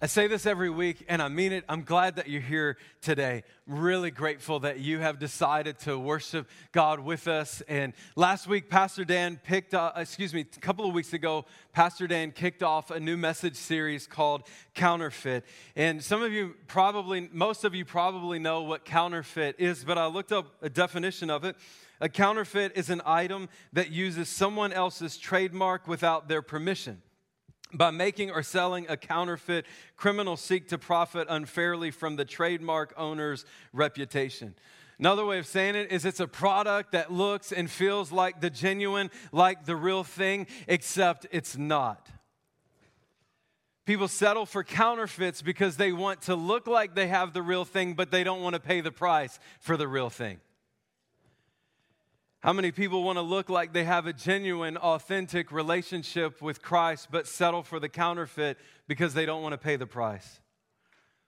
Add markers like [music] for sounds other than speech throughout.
I say this every week, and I mean it. I'm glad that you're here today. Really grateful that you have decided to worship God with us. And last week, Pastor Dan picked, uh, excuse me, a couple of weeks ago, Pastor Dan kicked off a new message series called Counterfeit. And some of you probably, most of you probably know what counterfeit is, but I looked up a definition of it. A counterfeit is an item that uses someone else's trademark without their permission. By making or selling a counterfeit, criminals seek to profit unfairly from the trademark owner's reputation. Another way of saying it is it's a product that looks and feels like the genuine, like the real thing, except it's not. People settle for counterfeits because they want to look like they have the real thing, but they don't want to pay the price for the real thing. How many people want to look like they have a genuine, authentic relationship with Christ, but settle for the counterfeit because they don't want to pay the price?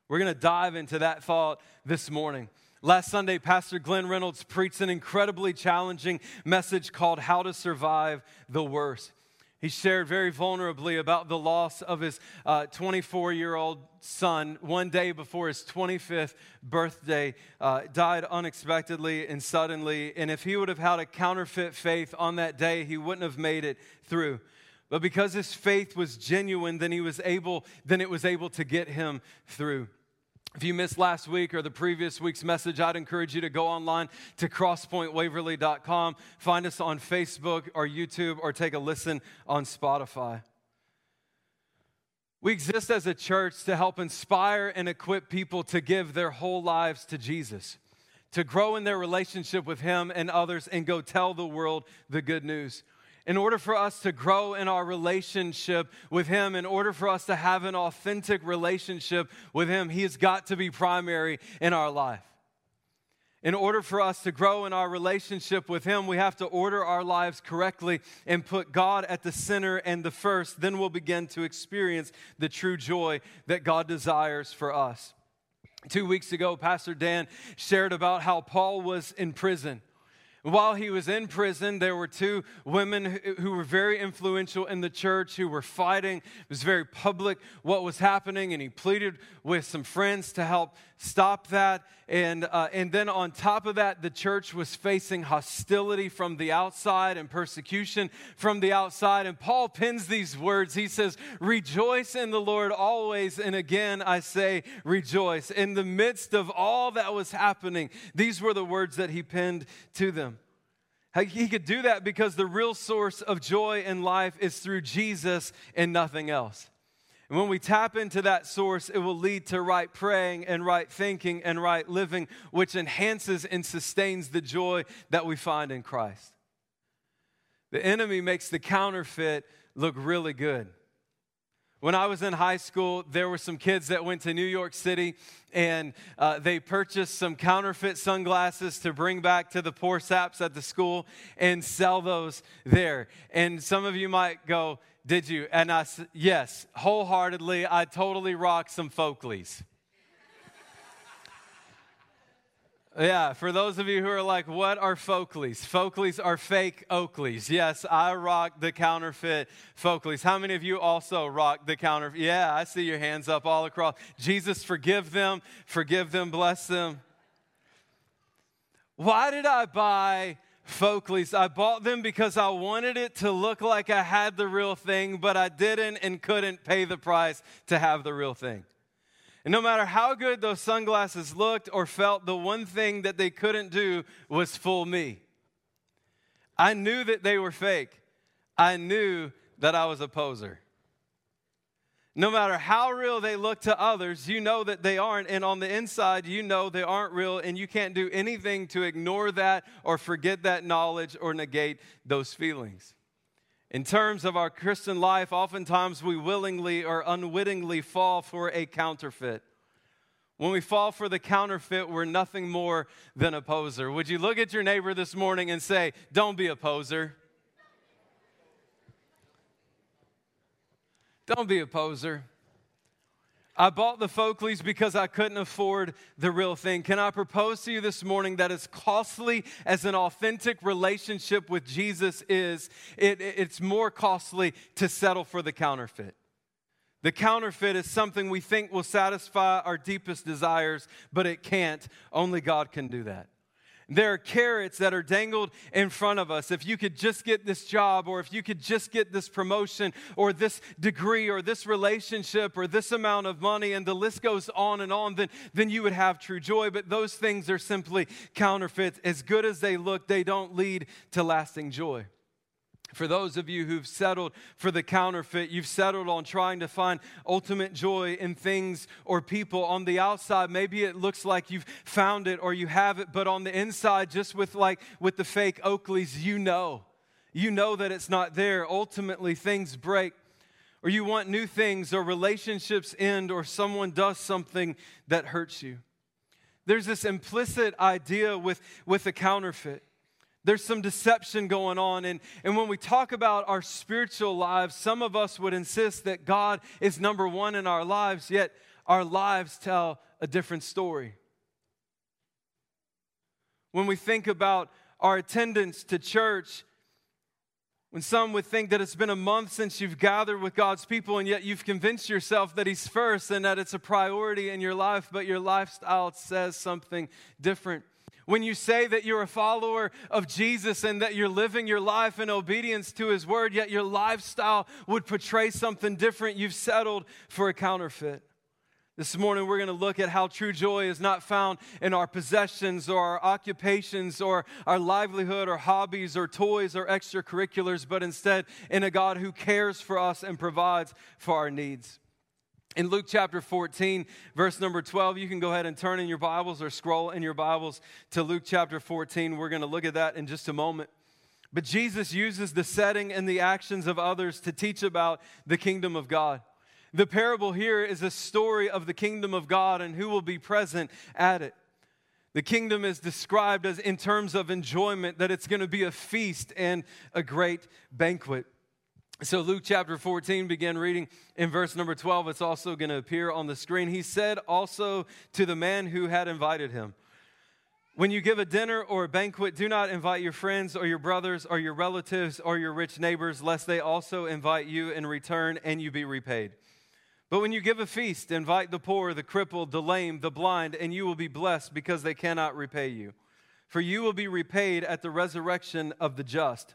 We're going to dive into that thought this morning. Last Sunday, Pastor Glenn Reynolds preached an incredibly challenging message called How to Survive the Worst. He shared very vulnerably about the loss of his 24 uh, year old son one day before his 25th birthday, uh, died unexpectedly and suddenly. And if he would have had a counterfeit faith on that day, he wouldn't have made it through. But because his faith was genuine, then he was able, then it was able to get him through. If you missed last week or the previous week's message, I'd encourage you to go online to crosspointwaverly.com, find us on Facebook or YouTube, or take a listen on Spotify. We exist as a church to help inspire and equip people to give their whole lives to Jesus, to grow in their relationship with Him and others, and go tell the world the good news in order for us to grow in our relationship with Him, in order for us to have an authentic relationship with Him, He has got to be primary in our life. In order for us to grow in our relationship with Him, we have to order our lives correctly and put God at the center and the first. Then we'll begin to experience the true joy that God desires for us. Two weeks ago, Pastor Dan shared about how Paul was in prison. While he was in prison, there were two women who were very influential in the church who were fighting. It was very public what was happening, and he pleaded with some friends to help stop that. And, uh, and then on top of that, the church was facing hostility from the outside and persecution from the outside. And Paul pins these words. He says, Rejoice in the Lord always. And again, I say, rejoice. In the midst of all that was happening, these were the words that he pinned to them. He could do that because the real source of joy in life is through Jesus and nothing else. And when we tap into that source, it will lead to right praying and right thinking and right living, which enhances and sustains the joy that we find in Christ. The enemy makes the counterfeit look really good. When I was in high school, there were some kids that went to New York City and uh, they purchased some counterfeit sunglasses to bring back to the poor saps at the school and sell those there. And some of you might go, Did you? And I said, Yes, wholeheartedly. I totally rocked some Folkleys. Yeah, for those of you who are like, what are Folkleys? Folkleys are fake Oakleys. Yes, I rock the counterfeit Folkleys. How many of you also rock the counterfeit? Yeah, I see your hands up all across. Jesus, forgive them, forgive them, bless them. Why did I buy Folkleys? I bought them because I wanted it to look like I had the real thing, but I didn't and couldn't pay the price to have the real thing. And no matter how good those sunglasses looked or felt, the one thing that they couldn't do was fool me. I knew that they were fake. I knew that I was a poser. No matter how real they look to others, you know that they aren't. And on the inside, you know they aren't real. And you can't do anything to ignore that or forget that knowledge or negate those feelings. In terms of our Christian life, oftentimes we willingly or unwittingly fall for a counterfeit. When we fall for the counterfeit, we're nothing more than a poser. Would you look at your neighbor this morning and say, Don't be a poser? Don't be a poser. I bought the Folkleys because I couldn't afford the real thing. Can I propose to you this morning that as costly as an authentic relationship with Jesus is, it, it's more costly to settle for the counterfeit. The counterfeit is something we think will satisfy our deepest desires, but it can't. Only God can do that. There are carrots that are dangled in front of us. If you could just get this job, or if you could just get this promotion, or this degree, or this relationship, or this amount of money, and the list goes on and on, then, then you would have true joy. But those things are simply counterfeits. As good as they look, they don't lead to lasting joy. For those of you who've settled for the counterfeit, you've settled on trying to find ultimate joy in things or people. On the outside, maybe it looks like you've found it or you have it, but on the inside, just with like with the fake Oakleys, you know. You know that it's not there. Ultimately, things break. Or you want new things, or relationships end, or someone does something that hurts you. There's this implicit idea with, with a counterfeit there's some deception going on. And, and when we talk about our spiritual lives, some of us would insist that God is number one in our lives, yet our lives tell a different story. When we think about our attendance to church, when some would think that it's been a month since you've gathered with God's people, and yet you've convinced yourself that He's first and that it's a priority in your life, but your lifestyle says something different when you say that you're a follower of Jesus and that you're living your life in obedience to his word, yet your lifestyle would portray something different, you've settled for a counterfeit. This morning, we're going to look at how true joy is not found in our possessions or our occupations or our livelihood or hobbies or toys or extracurriculars, but instead in a God who cares for us and provides for our needs. In Luke chapter 14, verse number 12, you can go ahead and turn in your Bibles or scroll in your Bibles to Luke chapter 14. We're going to look at that in just a moment. But Jesus uses the setting and the actions of others to teach about the kingdom of God. The parable here is a story of the kingdom of God and who will be present at it. The kingdom is described as in terms of enjoyment, that it's going to be a feast and a great banquet. So, Luke chapter 14, begin reading in verse number 12. It's also going to appear on the screen. He said also to the man who had invited him, When you give a dinner or a banquet, do not invite your friends or your brothers or your relatives or your rich neighbors, lest they also invite you in return and you be repaid. But when you give a feast, invite the poor, the crippled, the lame, the blind, and you will be blessed because they cannot repay you. For you will be repaid at the resurrection of the just.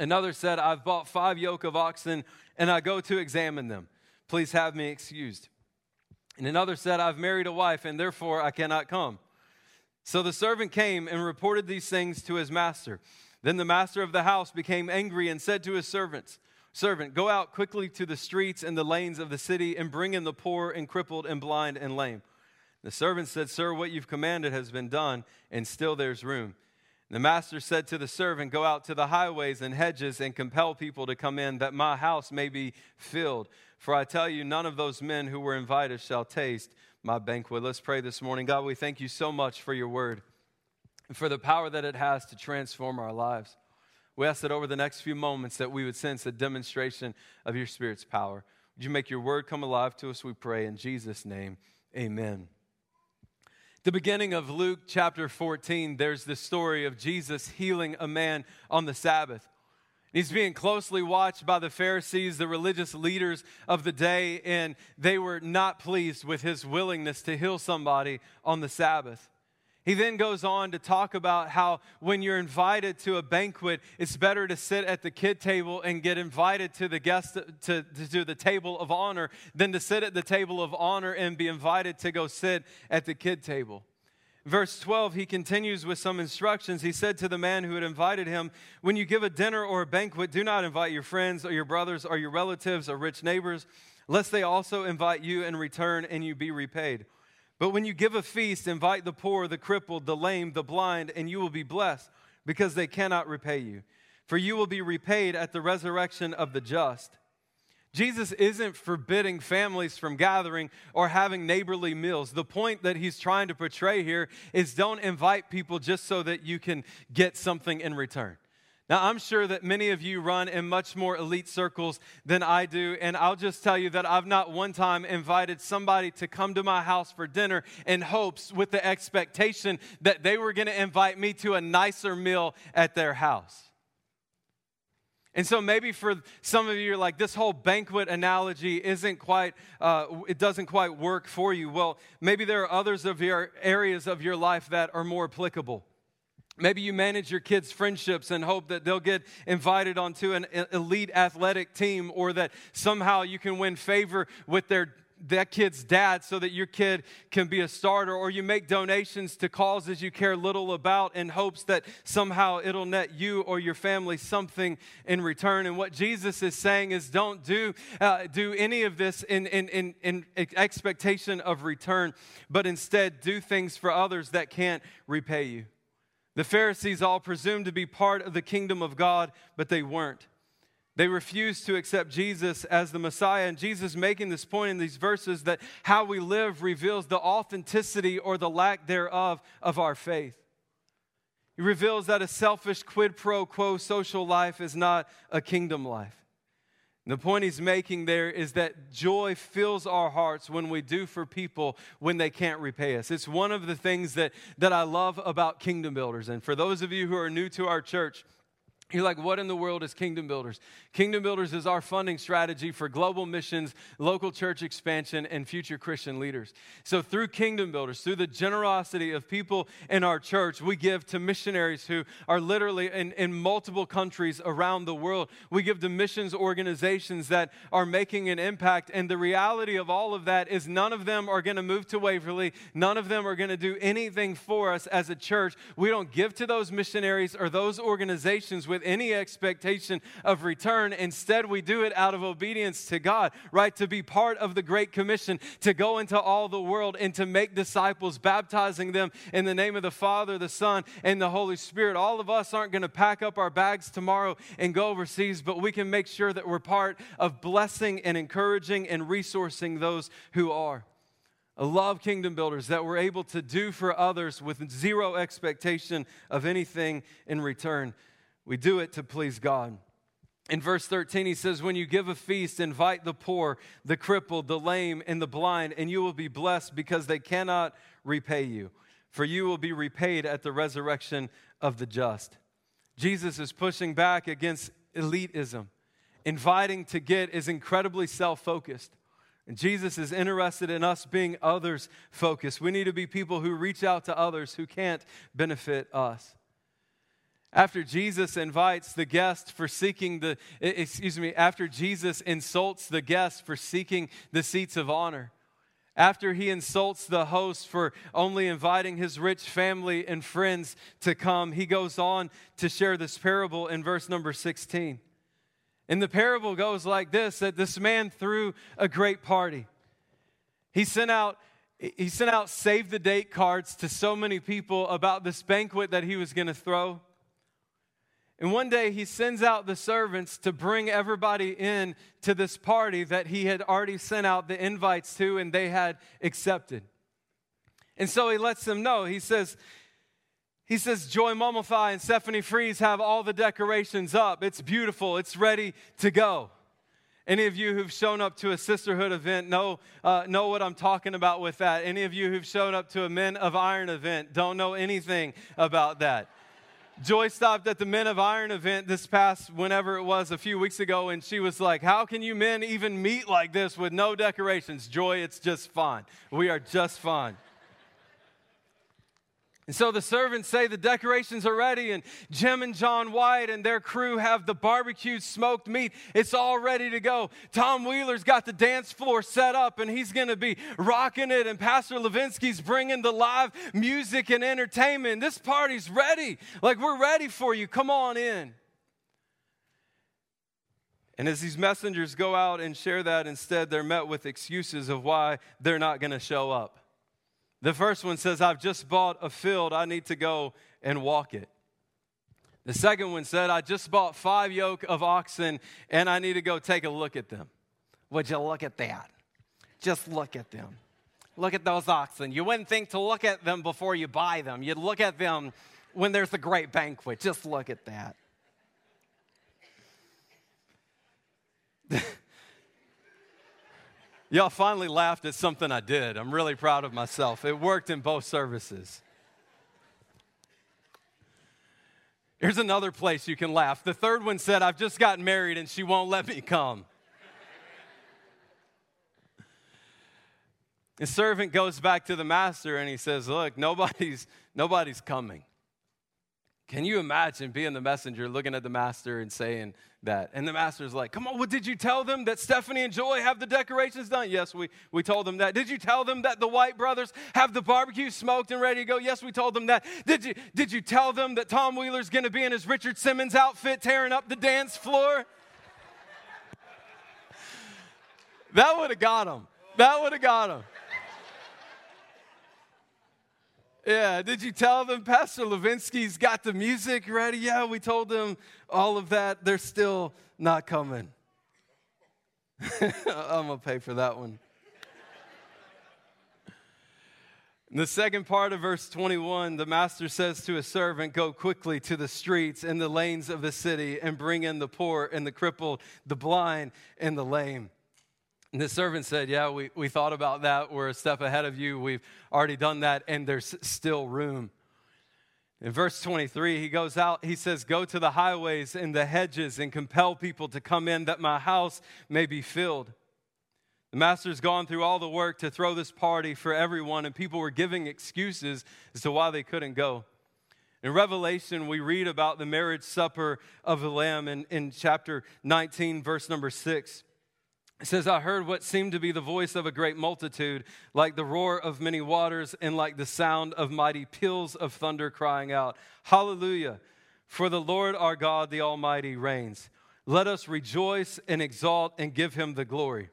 Another said, I've bought five yoke of oxen and I go to examine them. Please have me excused. And another said, I've married a wife and therefore I cannot come. So the servant came and reported these things to his master. Then the master of the house became angry and said to his servants, Servant, go out quickly to the streets and the lanes of the city and bring in the poor and crippled and blind and lame. The servant said, Sir, what you've commanded has been done, and still there's room. The master said to the servant, Go out to the highways and hedges and compel people to come in, that my house may be filled. For I tell you, none of those men who were invited shall taste my banquet. Let's pray this morning. God, we thank you so much for your word and for the power that it has to transform our lives. We ask that over the next few moments that we would sense a demonstration of your Spirit's power. Would you make your word come alive to us, we pray. In Jesus' name, amen the beginning of Luke chapter 14, there's the story of Jesus healing a man on the Sabbath. He's being closely watched by the Pharisees, the religious leaders of the day, and they were not pleased with his willingness to heal somebody on the Sabbath. He then goes on to talk about how when you're invited to a banquet, it's better to sit at the kid table and get invited to the guest to, to, to the table of honor than to sit at the table of honor and be invited to go sit at the kid table. Verse 12, he continues with some instructions. He said to the man who had invited him, When you give a dinner or a banquet, do not invite your friends or your brothers or your relatives or rich neighbors, lest they also invite you in return and you be repaid. But when you give a feast, invite the poor, the crippled, the lame, the blind, and you will be blessed, because they cannot repay you. For you will be repaid at the resurrection of the just. Jesus isn't forbidding families from gathering or having neighborly meals. The point that he's trying to portray here is don't invite people just so that you can get something in return. Now, I'm sure that many of you run in much more elite circles than I do, and I'll just tell you that I've not one time invited somebody to come to my house for dinner in hopes with the expectation that they were going to invite me to a nicer meal at their house. And so maybe for some of you, you're like, this whole banquet analogy isn't quite, uh, it doesn't quite work for you. Well, maybe there are others of your areas of your life that are more applicable. Maybe you manage your kids' friendships and hope that they'll get invited onto an elite athletic team or that somehow you can win favor with their that kid's dad so that your kid can be a starter, or you make donations to causes you care little about in hopes that somehow it'll net you or your family something in return. And what Jesus is saying is don't do, uh, do any of this in, in, in, in expectation of return, but instead do things for others that can't repay you. The Pharisees all presumed to be part of the kingdom of God, but they weren't. They refused to accept Jesus as the Messiah. And Jesus making this point in these verses that how we live reveals the authenticity or the lack thereof of our faith. He reveals that a selfish quid pro quo social life is not a kingdom life. The point he's making there is that joy fills our hearts when we do for people when they can't repay us. It's one of the things that, that I love about Kingdom Builders. And for those of you who are new to our church, you're like, what in the world is Kingdom Builders? Kingdom Builders is our funding strategy for global missions, local church expansion, and future Christian leaders. So, through Kingdom Builders, through the generosity of people in our church, we give to missionaries who are literally in, in multiple countries around the world. We give to missions organizations that are making an impact. And the reality of all of that is none of them are going to move to Waverly, none of them are going to do anything for us as a church. We don't give to those missionaries or those organizations with any expectation of return. Instead, we do it out of obedience to God, right? To be part of the Great Commission, to go into all the world and to make disciples, baptizing them in the name of the Father, the Son, and the Holy Spirit. All of us aren't going to pack up our bags tomorrow and go overseas, but we can make sure that we're part of blessing and encouraging and resourcing those who are. I love kingdom builders that we're able to do for others with zero expectation of anything in return. We do it to please God. In verse 13, he says, When you give a feast, invite the poor, the crippled, the lame, and the blind, and you will be blessed because they cannot repay you. For you will be repaid at the resurrection of the just. Jesus is pushing back against elitism. Inviting to get is incredibly self focused. And Jesus is interested in us being others focused. We need to be people who reach out to others who can't benefit us after Jesus invites the guest for seeking the, excuse me, after Jesus insults the guest for seeking the seats of honor, after he insults the host for only inviting his rich family and friends to come, he goes on to share this parable in verse number 16. And the parable goes like this that this man threw a great party. He sent out he sent out save the date cards to so many people about this banquet that he was going to throw. And one day he sends out the servants to bring everybody in to this party that he had already sent out the invites to and they had accepted. And so he lets them know. He says, he says, Joy Mummify and Stephanie Fries have all the decorations up. It's beautiful. It's ready to go. Any of you who've shown up to a sisterhood event know, uh, know what I'm talking about with that. Any of you who've shown up to a Men of Iron event don't know anything about that. Joy stopped at the Men of Iron event this past, whenever it was, a few weeks ago, and she was like, How can you men even meet like this with no decorations? Joy, it's just fun. We are just fun. And so the servants say the decorations are ready, and Jim and John White and their crew have the barbecued smoked meat. It's all ready to go. Tom Wheeler's got the dance floor set up, and he's going to be rocking it. And Pastor Levinsky's bringing the live music and entertainment. This party's ready. Like, we're ready for you. Come on in. And as these messengers go out and share that, instead, they're met with excuses of why they're not going to show up. The first one says, I've just bought a field, I need to go and walk it. The second one said, I just bought five yoke of oxen and I need to go take a look at them. Would you look at that? Just look at them. Look at those oxen. You wouldn't think to look at them before you buy them. You'd look at them when there's a great banquet. Just look at that. [laughs] Y'all finally laughed at something I did. I'm really proud of myself. It worked in both services. Here's another place you can laugh. The third one said, I've just gotten married and she won't let me come. the servant goes back to the master and he says, Look, nobody's, nobody's coming. Can you imagine being the messenger looking at the master and saying that? And the master's like, Come on, what did you tell them that Stephanie and Joy have the decorations done? Yes, we, we told them that. Did you tell them that the White brothers have the barbecue smoked and ready to go? Yes, we told them that. Did you, did you tell them that Tom Wheeler's gonna be in his Richard Simmons outfit tearing up the dance floor? [laughs] that would have got him. That would have got him. Yeah, did you tell them Pastor Levinsky's got the music ready? Yeah, we told them all of that. They're still not coming. [laughs] I'm going to pay for that one. In the second part of verse 21, the master says to a servant, Go quickly to the streets and the lanes of the city and bring in the poor and the crippled, the blind and the lame. And [laughs] the servant said, Yeah, we, we thought about that. We're a step ahead of you. We've already done that, and there's still room. In verse 23, he goes out, he says, Go to the highways and the hedges and compel people to come in that my house may be filled. The master's gone through all the work to throw this party for everyone, and people were giving excuses as to why they couldn't go. In Revelation, we read about the marriage supper of the Lamb in, in chapter 19, verse number 6. It says, I heard what seemed to be the voice of a great multitude, like the roar of many waters and like the sound of mighty peals of thunder crying out, Hallelujah! For the Lord our God, the Almighty, reigns. Let us rejoice and exalt and give him the glory.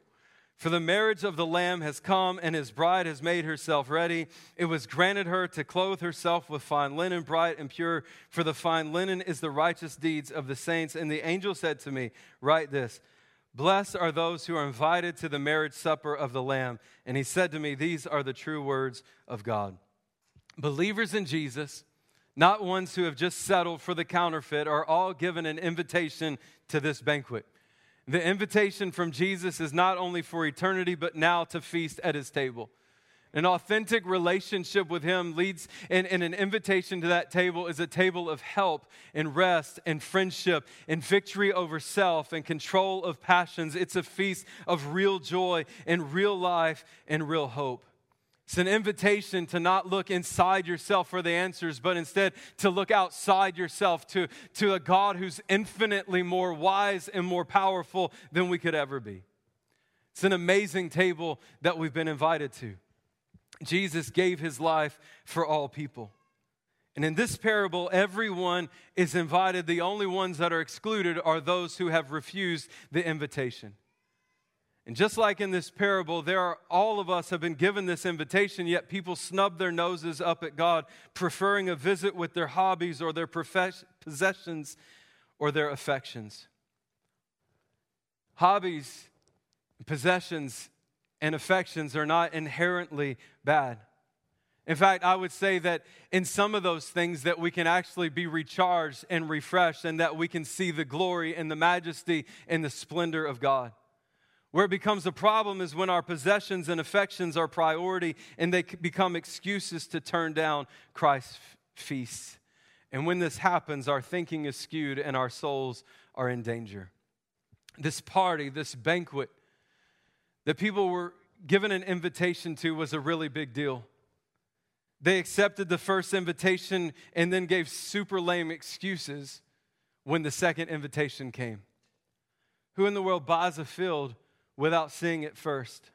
For the marriage of the Lamb has come, and his bride has made herself ready. It was granted her to clothe herself with fine linen, bright and pure, for the fine linen is the righteous deeds of the saints. And the angel said to me, Write this Blessed are those who are invited to the marriage supper of the Lamb. And he said to me, These are the true words of God. Believers in Jesus, not ones who have just settled for the counterfeit, are all given an invitation to this banquet. The invitation from Jesus is not only for eternity, but now to feast at his table. An authentic relationship with Him leads, and, an invitation to that table is a table of help and rest and friendship and victory over self and control of passions. It's a feast of real joy and real life and real hope. It's an invitation to not look inside yourself for the answers, but instead to look outside yourself to, to a God who's infinitely more wise and more powerful than we could ever be. It's an amazing table that we've been invited to. Jesus gave his life for all people. And in this parable, everyone is invited. The only ones that are excluded are those who have refused the invitation. And just like in this parable, there are all of us have been given this invitation, yet people snub their noses up at God, preferring a visit with their hobbies or their possessions or their affections. Hobbies, possessions, and affections are not inherently bad. In fact, I would say that in some of those things that we can actually be recharged and refreshed and that we can see the glory and the majesty and the splendor of God. Where it becomes a problem is when our possessions and affections are priority and they become excuses to turn down Christ's feasts. And when this happens, our thinking is skewed and our souls are in danger. This party, this banquet, that people were given an invitation to was a really big deal. They accepted the first invitation and then gave super lame excuses when the second invitation came. Who in the world buys a field without seeing it first?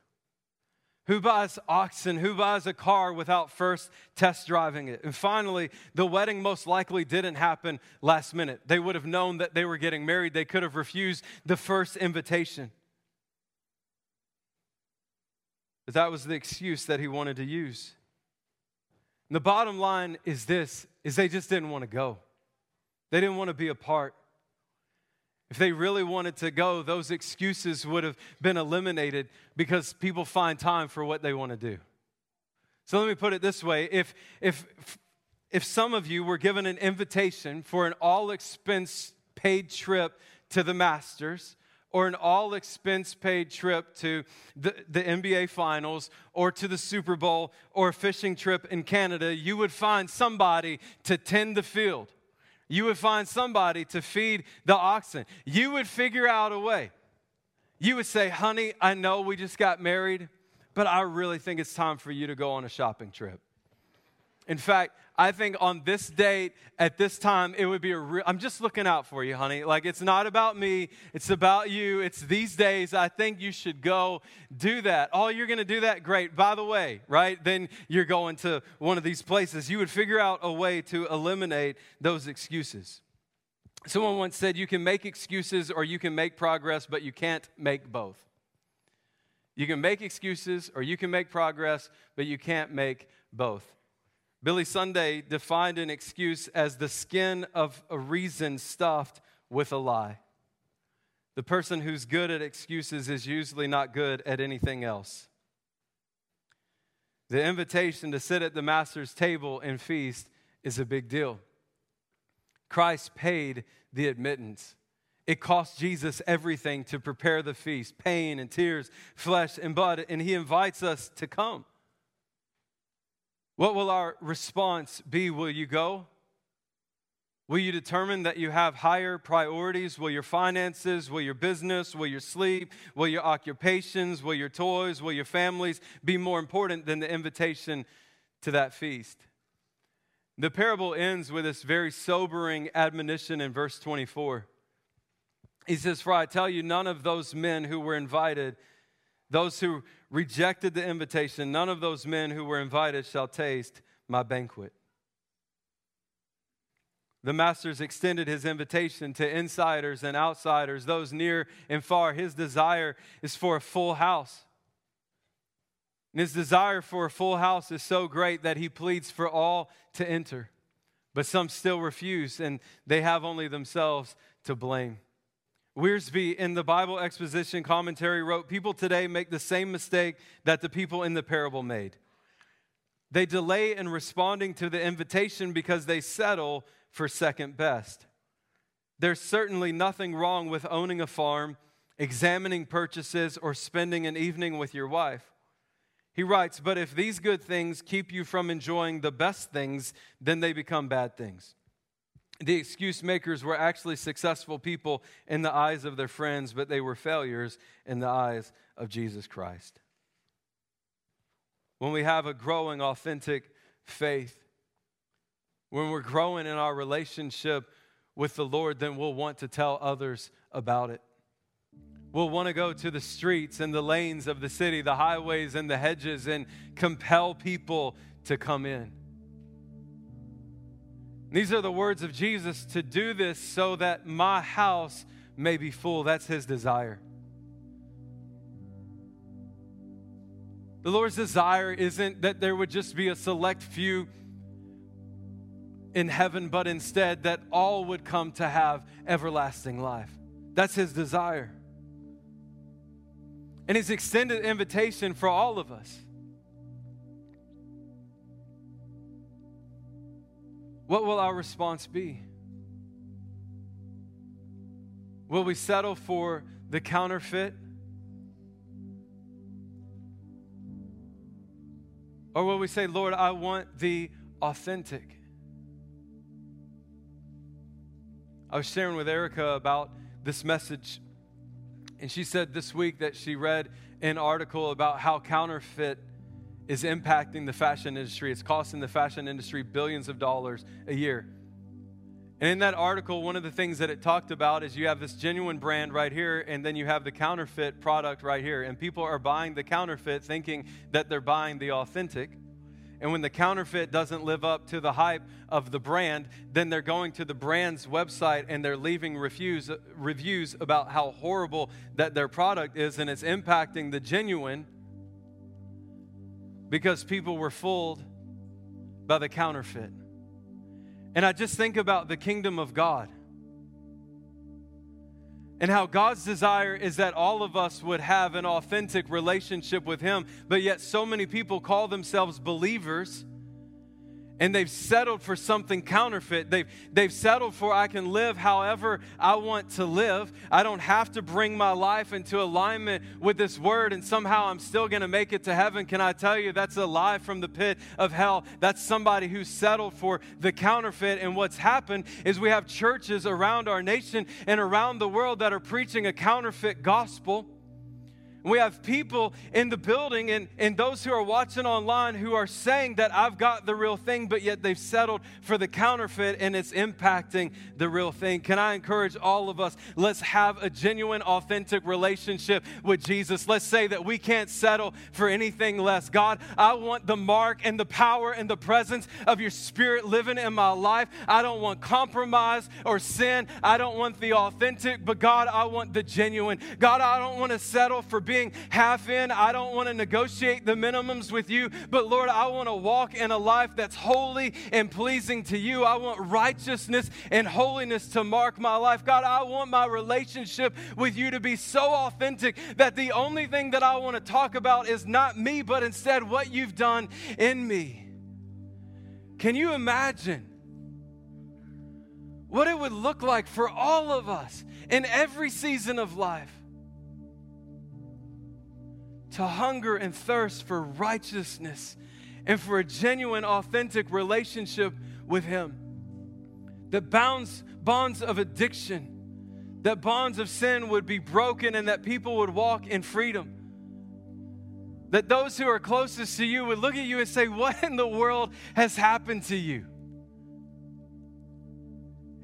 Who buys oxen? Who buys a car without first test driving it? And finally, the wedding most likely didn't happen last minute. They would have known that they were getting married. They could have refused the first invitation. But that was the excuse that he wanted to use. And the bottom line is this is they just didn't want to go. They didn't want to be a part. If they really wanted to go, those excuses would have been eliminated because people find time for what they want to do. So let me put it this way if, if, if some of you were given an invitation for an all expense paid trip to the Masters, or an all expense paid trip to the, the NBA Finals or to the Super Bowl or a fishing trip in Canada, you would find somebody to tend the field. You would find somebody to feed the oxen. You would figure out a way. You would say, honey, I know we just got married, but I really think it's time for you to go on a shopping trip. In fact, I think on this date, at this time, it would be a real, I'm just looking out for you, honey. Like, it's not about me, it's about you. It's these days. I think you should go do that. Oh, you're going to do that? Great. By the way, right? Then you're going to one of these places. You would figure out a way to eliminate those excuses. Someone once said, You can make excuses or you can make progress, but you can't make both. You can make excuses or you can make progress, but you can't make both. Billy Sunday defined an excuse as the skin of a reason stuffed with a lie. The person who's good at excuses is usually not good at anything else. The invitation to sit at the master's table and feast is a big deal. Christ paid the admittance. It cost Jesus everything to prepare the feast pain and tears, flesh and blood, and he invites us to come. What will our response be? Will you go? Will you determine that you have higher priorities? Will your finances, will your business, will your sleep, will your occupations, will your toys, will your families be more important than the invitation to that feast? The parable ends with this very sobering admonition in verse 24. He says, For I tell you, none of those men who were invited, those who rejected the invitation, none of those men who were invited shall taste my banquet. The master's extended his invitation to insiders and outsiders, those near and far. His desire is for a full house. And his desire for a full house is so great that he pleads for all to enter. But some still refuse, and they have only themselves to blame. Wiersbe in the Bible exposition commentary wrote People today make the same mistake that the people in the parable made. They delay in responding to the invitation because they settle for second best. There's certainly nothing wrong with owning a farm, examining purchases, or spending an evening with your wife. He writes, But if these good things keep you from enjoying the best things, then they become bad things the excuse makers were actually successful people in the eyes of their friends, but they were failures in the eyes of Jesus Christ. When we have a growing, authentic faith, when we're growing in our relationship with the Lord, then we'll want to tell others about it. We'll want to go to the streets and the lanes of the city, the highways and the hedges, and compel people to come in. These are the words of Jesus to do this so that my house may be full. That's his desire. The Lord's desire isn't that there would just be a select few in heaven, but instead that all would come to have everlasting life. That's his desire. And his extended invitation for all of us. What will our response be? Will we settle for the counterfeit? Or will we say, Lord, I want the authentic? I was sharing with Erica about this message, and she said this week that she read an article about how counterfeit is impacting the fashion industry. It's costing the fashion industry billions of dollars a year. And in that article, one of the things that it talked about is you have this genuine brand right here, and then you have the counterfeit product right here. And people are buying the counterfeit thinking that they're buying the authentic. And when the counterfeit doesn't live up to the hype of the brand, then they're going to the brand's website and they're leaving reviews, reviews about how horrible that their product is, and it's impacting the genuine because people were fooled by the counterfeit. And I just think about the kingdom of God and how God's desire is that all of us would have an authentic relationship with Him, but yet so many people call themselves believers and they've settled for something counterfeit. They've, they've settled for I can live however I want to live. I don't have to bring my life into alignment with this word, and somehow I'm still going to make it to heaven. Can I tell you that's a lie from the pit of hell? That's somebody who's settled for the counterfeit. And what's happened is we have churches around our nation and around the world that are preaching a counterfeit gospel we have people in the building and, and those who are watching online who are saying that I've got the real thing, but yet they've settled for the counterfeit and it's impacting the real thing. Can I encourage all of us? Let's have a genuine, authentic relationship with Jesus. Let's say that we can't settle for anything less. God, I want the mark and the power and the presence of your spirit living in my life. I don't want compromise or sin. I don't want the authentic, but God, I want the genuine. God, I don't want to settle for being half in. I don't want to negotiate the minimums with you, but Lord, I want to walk in a life that's holy and pleasing to you. I want righteousness and holiness to mark my life. God, I want my relationship with you to be so authentic that the only thing that I want to talk about is not me, but instead what you've done in me. Can you imagine? What it would look like for all of us in every season of life to hunger and thirst for righteousness and for a genuine, authentic relationship with Him. That bounds, bonds of addiction, that bonds of sin would be broken and that people would walk in freedom. That those who are closest to you would look at you and say, What in the world has happened to you?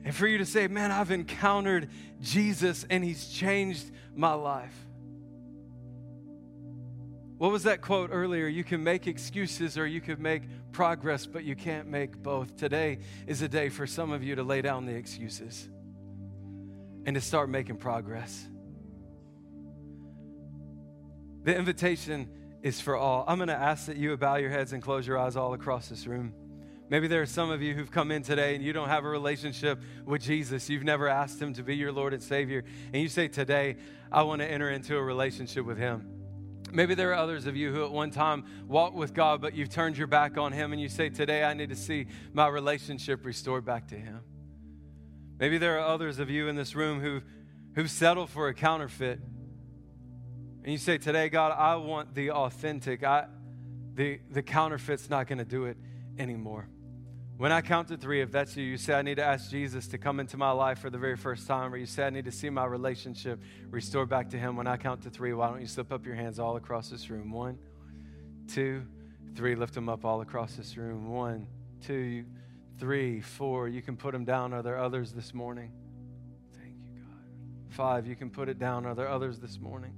And for you to say, Man, I've encountered Jesus and He's changed my life. What was that quote earlier? You can make excuses or you could make progress, but you can't make both. Today is a day for some of you to lay down the excuses and to start making progress. The invitation is for all. I'm going to ask that you bow your heads and close your eyes all across this room. Maybe there are some of you who've come in today and you don't have a relationship with Jesus. You've never asked Him to be your Lord and Savior. And you say, Today, I want to enter into a relationship with Him. Maybe there are others of you who at one time walked with God, but you've turned your back on Him and you say, Today I need to see my relationship restored back to Him. Maybe there are others of you in this room who, who've settled for a counterfeit. And you say, Today, God, I want the authentic. I, the, the counterfeit's not going to do it anymore. When I count to three, if that's you, you say, I need to ask Jesus to come into my life for the very first time, or you say, I need to see my relationship restored back to Him. When I count to three, why don't you slip up your hands all across this room? One, two, three. Lift them up all across this room. One, two, three, four. You can put them down. Are there others this morning? Thank you, God. Five. You can put it down. Are there others this morning?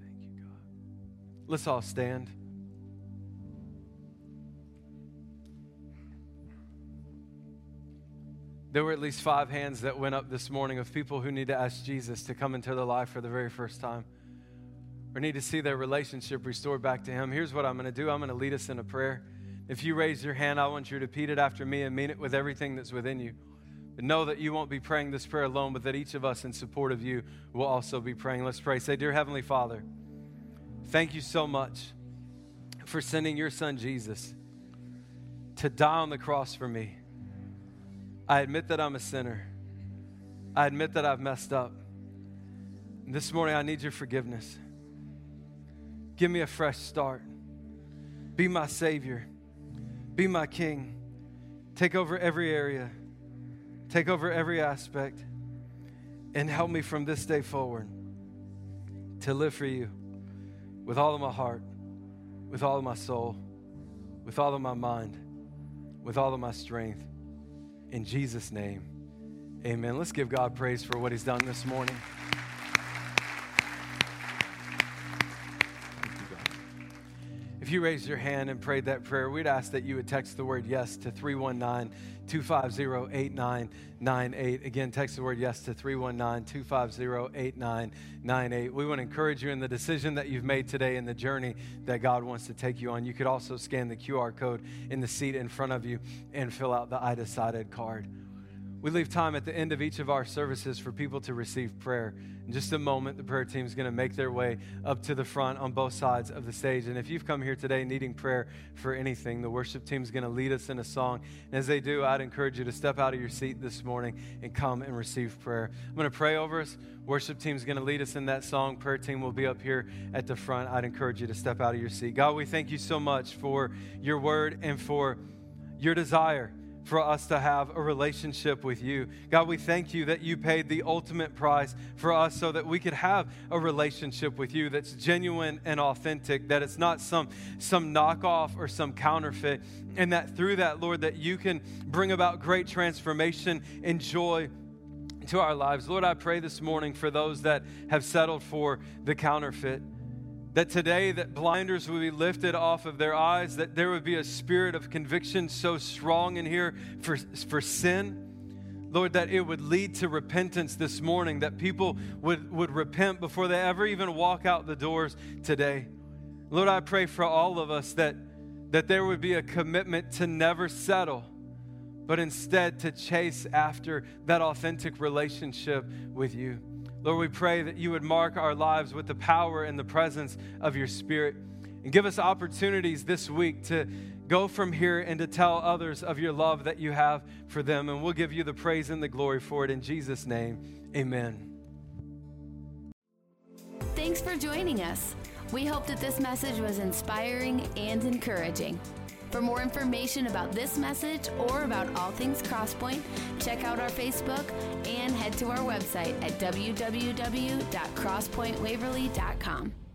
Thank you, God. Let's all stand. There were at least five hands that went up this morning of people who need to ask Jesus to come into their life for the very first time or need to see their relationship restored back to Him. Here's what I'm going to do I'm going to lead us in a prayer. If you raise your hand, I want you to repeat it after me and mean it with everything that's within you. But know that you won't be praying this prayer alone, but that each of us in support of you will also be praying. Let's pray. Say, Dear Heavenly Father, thank you so much for sending your son Jesus to die on the cross for me I admit that I'm a sinner. I admit that I've messed up. And this morning, I need your forgiveness. Give me a fresh start. Be my Savior. Be my King. Take over every area, take over every aspect, and help me from this day forward to live for you with all of my heart, with all of my soul, with all of my mind, with all of my strength. In Jesus' name, amen. Let's give God praise for what He's done this morning. If you raised your hand and prayed that prayer, we'd ask that you would text the word yes to 319 250 8998. Again, text the word yes to 319 250 8998. We want to encourage you in the decision that you've made today in the journey that God wants to take you on. You could also scan the QR code in the seat in front of you and fill out the I decided card. We leave time at the end of each of our services for people to receive prayer. In just a moment, the prayer team is going to make their way up to the front on both sides of the stage. And if you've come here today needing prayer for anything, the worship team is going to lead us in a song. And as they do, I'd encourage you to step out of your seat this morning and come and receive prayer. I'm going to pray over us. Worship team is going to lead us in that song. Prayer team will be up here at the front. I'd encourage you to step out of your seat. God, we thank you so much for your word and for your desire for us to have a relationship with you. God, we thank you that you paid the ultimate price for us so that we could have a relationship with you that's genuine and authentic, that it's not some, some knockoff or some counterfeit, and that through that, Lord, that you can bring about great transformation and joy to our lives. Lord, I pray this morning for those that have settled for the counterfeit that today that blinders would be lifted off of their eyes that there would be a spirit of conviction so strong in here for, for sin. Lord that it would lead to repentance this morning that people would, would repent before they ever even walk out the doors today. Lord i pray for all of us that that there would be a commitment to never settle but instead to chase after that authentic relationship with you Lord, we pray that you would mark our lives with the power and the presence of your Spirit and give us opportunities this week to go from here and to tell others of your love that you have for them. And we'll give you the praise and the glory for it in Jesus' name. Amen. Thanks for joining us. We hope that this message was inspiring and encouraging. For more information about this message or about all things Crosspoint, check out our Facebook and head to our website at www.crosspointwaverly.com.